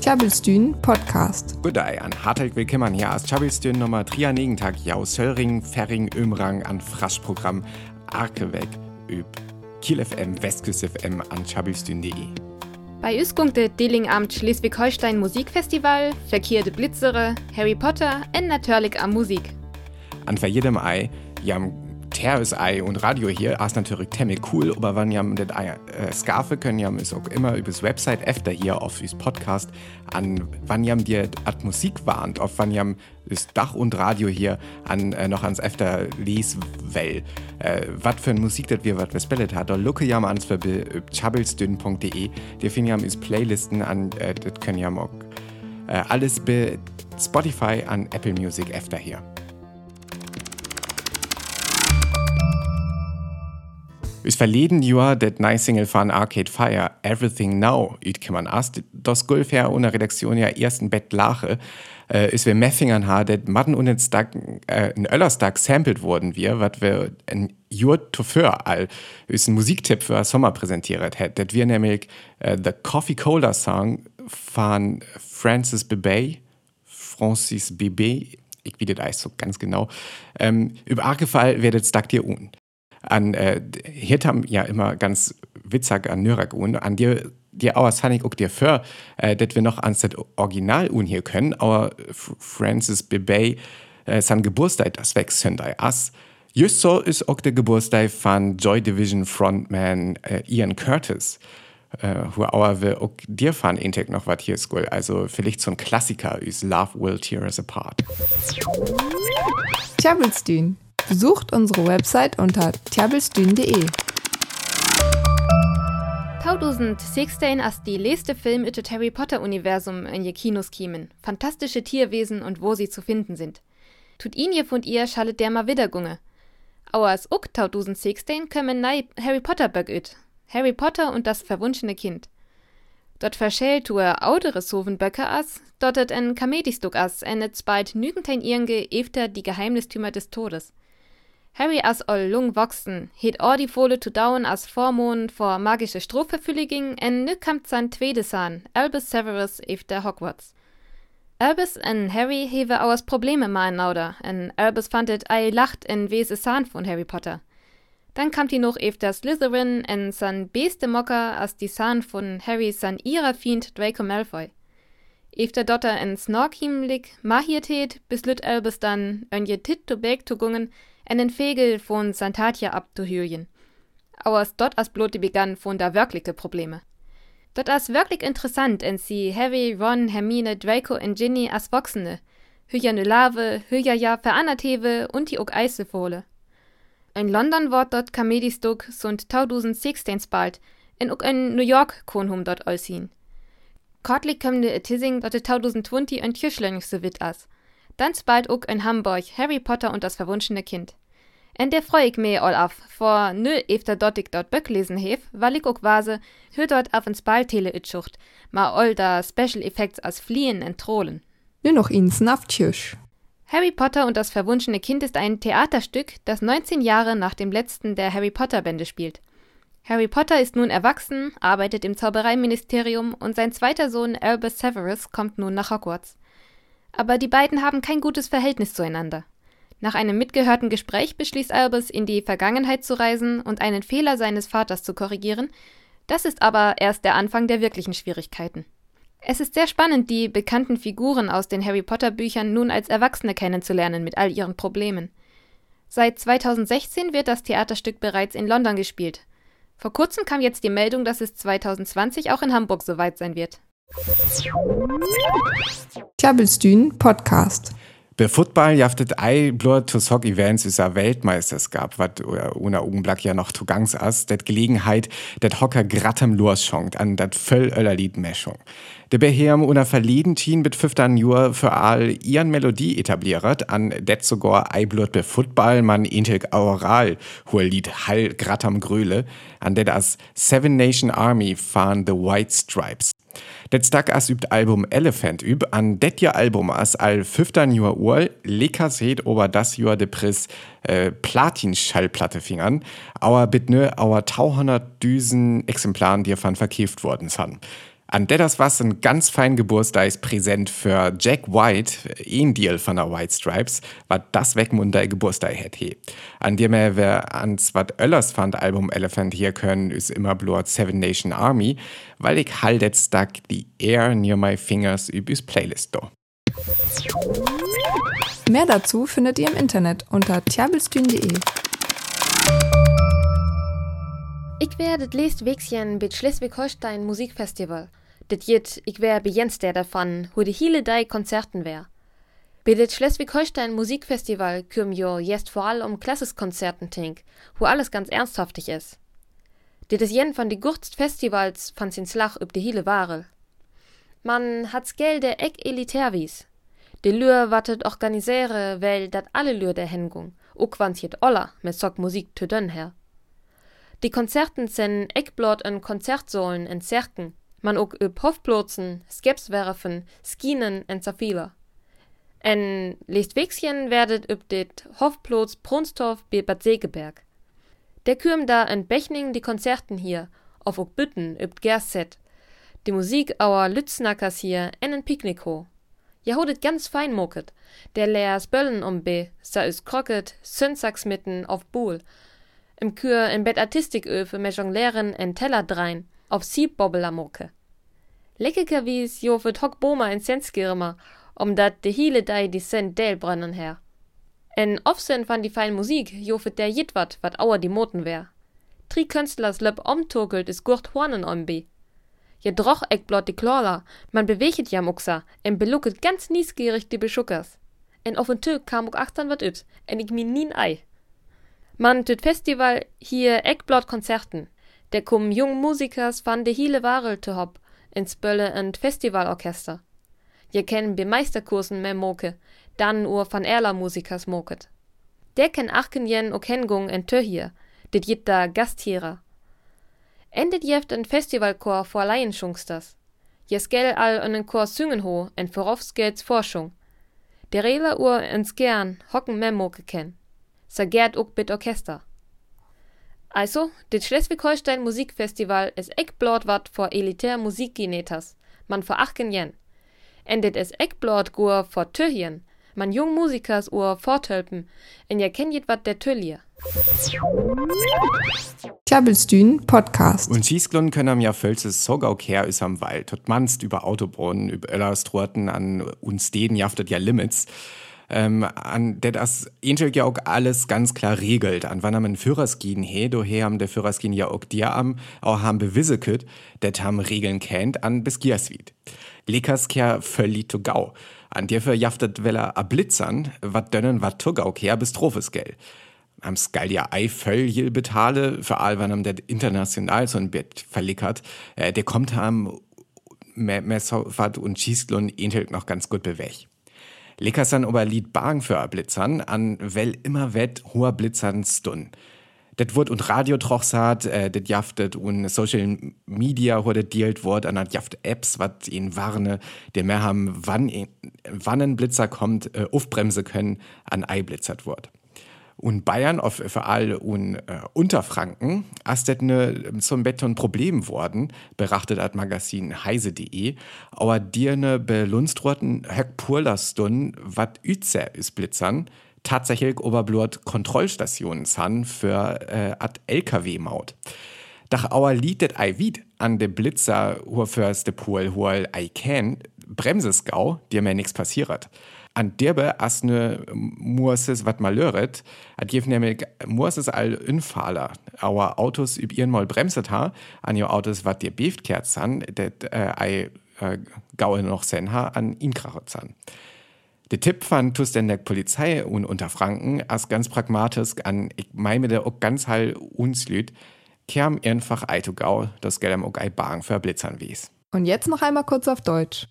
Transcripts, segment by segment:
Tjabelstün Podcast. Day, an hartelijk willkommen hier aus Tjabelstün Nummer 3 Tag jau Söllring, Ferring, Ömrang an Fraschprogramm Arkeweg üb Kiel FM, Westküst FM an tjabelstün.de. Bei Üskung de Delingamt Schleswig-Holstein Musikfestival, verkehrte Blitzere, Harry Potter und natürlich am Musik. An für jedem Ei, jam Ei und Radio hier ist natürlich ziemlich cool, aber wenn ihr das äh, skafe können, ihr es auch immer übers Website öfter hier auf das Podcast an, wann ihr dir at Musik warnt, auf wann ihr das Dach und Radio hier an äh, noch ans öfter lies well. Äh, was für Musik das wir was verspellet hat, da lucke mal ans für chabelsdünn.de. Die finden ja is Playlisten an, äh, das können ja auch äh, alles bei Spotify an Apple Music öfter hier. Is verleden Jahr det Single von Arcade Fire, Everything Now, utkommen ist, das Gulf her ohne Redaktion ja ersten Bett lache, äh, ist wir Meffingern ha, det Matten und Stag, äh, in Öllerstag sampled worden wir, wat wir ein Jahr zuvor all, ist ein Musiktipp für Sommer präsentiert hat, det wir nämlich äh, The Coffee Cola Song von Francis Bebe, Francis Bebe, ich wie das so ganz genau, ähm, über Arkefall werdet Stag dir un an äh, haben ja immer ganz witzig an Nürnberg an dir auch han ich auch dir für äh, dass wir noch ans Original un hier können. Aber Francis Bebe äh, sein Geburtstag das weg Sunday as just so ist auch der Geburtstag von Joy Division Frontman äh, Ian Curtis äh, wo wir auch dir fahren Intake noch was hier school also vielleicht so ein Klassiker ist Love Will Tear Us Apart. Tjabelstün Besucht unsere Website unter tjabelstün.de. 2016 ist die letzte Film über das Harry Potter Universum in je Kinos kiemen. Fantastische Tierwesen und wo sie zu finden sind. Tut ihn ihr von ihr schallet der mal wieder gunge. Aber als auch 2016 kommen nei Harry Potter Böck üt. Harry Potter und das verwunschene Kind. Dort verschält er audere Sovenböcke as, dort et en Kamedistuk as, en et spalt nügentein irnge efter die Geheimnistümer des Todes. Harry as all lung wachsen, het all die Fohle zu dauen as Vormond vor magische Strohverfülliging en nu kamt sein tweede San, Albus Severus efter Hogwarts. Albus en Harry hewe auers Probleme mal nauder, en Albus fandet ei lacht en wese San von Harry Potter. Dann kamt die noch efter Slytherin en san beste Mocker as die San von Harry san ihrer Fiend Draco Malfoy. Efter dotter en Snorkhiemlik mahiertet, beslüt Albus dann, en je tit to beg to gungen, einen Fegel von Santatja abzuhüllen. Aber dort as blote begann von da wirkliche Probleme. Dort as wirklich interessant, en sie Harry, Ron, Hermine, Draco und Ginny as Wachsende, hüja ne Lave, hüja ja Veranateve und die ook Eisefohle. In London wort dort Kamedistuk sunt 2016 bald, en ook in New York konhum dort aussehen. Kortlich et Tissing dort 2020 ein Tierschlönig so wit as. Dann bald ook in Hamburg Harry Potter und das verwunschene Kind. En der freu ich mir all auf, vor nö efter dort ich dort Böck lesen hef, weil ich ook wase, hör dort auf ins Balltele itchucht, ma all da Special Effects als Fliehen und Trollen. Nur noch ins Naftjusch. Harry Potter und das verwunschene Kind ist ein Theaterstück, das 19 Jahre nach dem letzten der Harry Potter Bände spielt. Harry Potter ist nun erwachsen, arbeitet im Zaubereiministerium und sein zweiter Sohn Albus Severus kommt nun nach Hogwarts aber die beiden haben kein gutes Verhältnis zueinander. Nach einem mitgehörten Gespräch beschließt Albus, in die Vergangenheit zu reisen und einen Fehler seines Vaters zu korrigieren. Das ist aber erst der Anfang der wirklichen Schwierigkeiten. Es ist sehr spannend, die bekannten Figuren aus den Harry Potter Büchern nun als Erwachsene kennenzulernen mit all ihren Problemen. Seit 2016 wird das Theaterstück bereits in London gespielt. Vor kurzem kam jetzt die Meldung, dass es 2020 auch in Hamburg soweit sein wird. Klabbelstühn Podcast. Bei Football jaftet ei blur to Sock Events is a Weltmeisterschaft, wat ohne Augenblick ja noch zu gangs as, dat Gelegenheit, dat Hocker grattem schonkt an dat völl Öllerlied Meschung. De Beherm una verleden Teen mit 15 Jur für all ihren Melodie etabliert, an det sogar ei blut be Football man intelk aural hohe Lied Hall grattam Gröle, an det as Seven Nation Army fahren The White Stripes. Det stak as übt Album Elephant üb, an det Jahr Album as all 15 Jahr Uhr lekas het ober das Jahr de Pris äh, Platin-Schallplatte fingern, aber bit nö auer 200 Düsen Exemplaren, die von verkäft worden sind. An das was ein ganz fein Geburtstagspräsent für Jack White, ein Deal von der White Stripes, war das Wegmunder Geburtstag hätte. An dem er wer ans wat Öllers fand Album Elephant hier können, ist immer Blood Seven Nation Army, weil ich halt jetzt stuck the air near my fingers übers Playlist do. Mehr dazu findet ihr im Internet unter tjabelstühn.de. Ich lest Wegschen bit Schleswig-Holstein Musikfestival. Das jet, ich wär bejens der davon, wo die hele Dei Konzerten wär. Bei das Schleswig-Holstein Musikfestival küm jo jetzt vor allem um Klassiskonzerten tink, wo alles ganz ernsthaftig ist. Dit is jen von die gurtst Festivals von sin Slach üb die hele Ware. Man hat's Geld der eck elitär wies. De Lür wattet organisiere, weil dat alle Lür der Hengung, ook wann jet olla mit sock Musik tö dönn her. Die Konzerten sind Eckblot en Konzertsäulen en Zerken, man ook üb Hofplotsen, Skepswerfen, Skinen en Zafila. En Lestwegschen werdet üb dit Hofplots Brunstorf bei Bad Segeberg. Der kürm da en Bechning die Konzerten hier, auf ook Bütten üb Gerset. Die Musik auer Lütznackers hier en en Picknickho. Ja hodet ganz fein moket. Der leers Böllen um be, sa is Krocket, Sündsacks mitten auf Buhl, im Kür in Bett Artistiköfe mit Jonglieren en Teller drein, auf Siebbobbler mucke. Leckeker wies jo für Hock Boma in Senskirmer, um dat de hiele dei die Sent Del brennen her. En Offsen van die fein Musik jo für der jitwat, wat auer die Moten wär. Tri Künstlers löb omturkelt is gurt Hornen ombi. Je droch eck blot die Klorla, man beweget ja muxa, en belucket ganz niesgierig die Beschuckers. En auf en Tö kam ook achtern wat üt, en ik mi nien ei. Man tüt Festival hier Eckblot Konzerten. Der kum jung Musikers van de hiele Warel te hop, ins Bölle und Festivalorchester. Je kennen be Meisterkursen mehr moke, dann ur van Erla Musikers moket. Der ken achten jen o Kengung en Tö hier, dit jit da Gasthierer. Endet jeft en Festivalchor vor Laienschungsters. Jes gel all en Chor singen ho, en voraufsgels Forschung. Der Rela ur ins gern hocken mehr moke ken sagert ook bit Orchester. Also, dit Schleswig-Holstein Musikfestival is ek blot wat voor elitär Musikgenetas, man vor achten jen. En dit is ek blot gur vor Tühjen, man jung Musikers ur forthelpen, en je kenjet wat der Tüllier. Klabbelstühn Podcast. Und Schießglun können am ja völzes Sogau her is am Wald, tot manst über Autobrunnen, über Öllerstroten an uns den jaftet ja Limits ähm, an der das Angel ja auch alles ganz klar regelt. An wann am Führerskin he, do he am der Führerskin ja auch dir am auch haben bewisset, det ham Regeln kennt an bis Gierswied. Lekas kehr völlig to gau. An dir für jaftet weller a blitzern, wat dönnen wat to gau kehr bis Trophis gell. Am skal ja ei völlig betale, für all wann am der international so ein Bett verlickert, äh, der kommt so wat und schießt und ähnelt noch ganz gut bewegt. Leckersan ober Lied Bang für Blitzern an well immer wett hoher Blitzern stun. Det wird und Radio trochsat, äh, det jaftet und Social Media wurde dealt wort an jaft Apps, wat ihn warne, der mehr haben, wann, wann ein Blitzer kommt, äh, aufbremse können, an Ei blitzert wird und Bayern auf für all und äh, Unterfranken astet ne zum Beton Problem worden, berachtet das Magazin heise.de, aber dir ne belunstrorten Höck Purlastun, wat Üze ist blitzern, tatsächlich oberblut Kontrollstationen san für äh, ad LKW-Maut. Dach auer Lied det ei wied an de Blitzer, hur förste Pol, hur ei ken, Bremsesgau, dir mir nix passiert an derbe as ne Muses wat mal löret, jef nämlich Muses all Unfahler, auer Autos üb ihren mal bremset ha, an jo Autos wat dir beft kehrt san, det äh, ei äh, gaue noch sen ha an ihn krachet san. Der Tipp von der Polizei und unter Franken as ganz pragmatisch an, ich meine der auch ganz hall uns lüt, kerm einfach Eitogau, das Geld am auch ei Bang für Blitzern wies. Und jetzt noch einmal kurz auf Deutsch.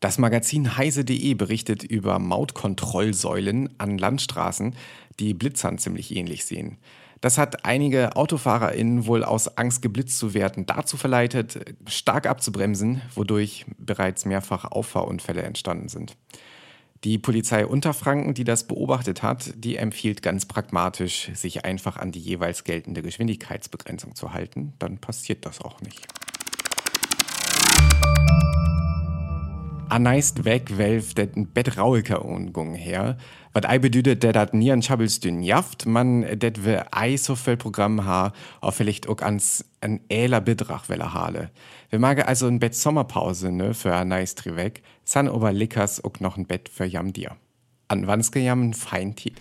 Das Magazin heise.de berichtet über Mautkontrollsäulen an Landstraßen, die Blitzern ziemlich ähnlich sehen. Das hat einige AutofahrerInnen wohl aus Angst geblitzt zu werden dazu verleitet, stark abzubremsen, wodurch bereits mehrfach Auffahrunfälle entstanden sind. Die Polizei Unterfranken, die das beobachtet hat, die empfiehlt ganz pragmatisch, sich einfach an die jeweils geltende Geschwindigkeitsbegrenzung zu halten. Dann passiert das auch nicht. Aneist weg, welf det ein Bett Rauiker ungung her. Was ei bedeutet, der dat nie an Schabelsdün jaft, man det we ei so viel Programm ha, auch vielleicht auch ans ein äler Bedrach welle hale. Wir mag also ein Bett Sommerpause, ne, für Aneist weg, san ober Lickers auch noch ein Bett für jam dir. An wannske jam fein Tiet.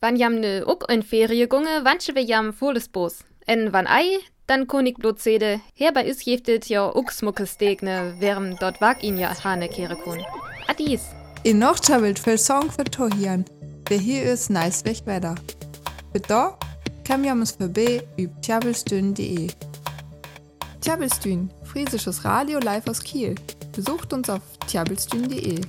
Wann jam ne uck in Ferie gunge, wansche wir jam volles Bos. En wann ei, dann König Blotzede, her bei is jeftet ja uck smuckes Stegne, wärm dort wag ihn ja Hane kehre kun. Adis. In noch chabelt für Song für Tohian. Der hier ist nice weg wetter. Für da kam jams vorbei üb tjabelstün.de. Tjabelstün, friesisches Radio live aus Kiel. Besucht uns auf tjabelstün.de.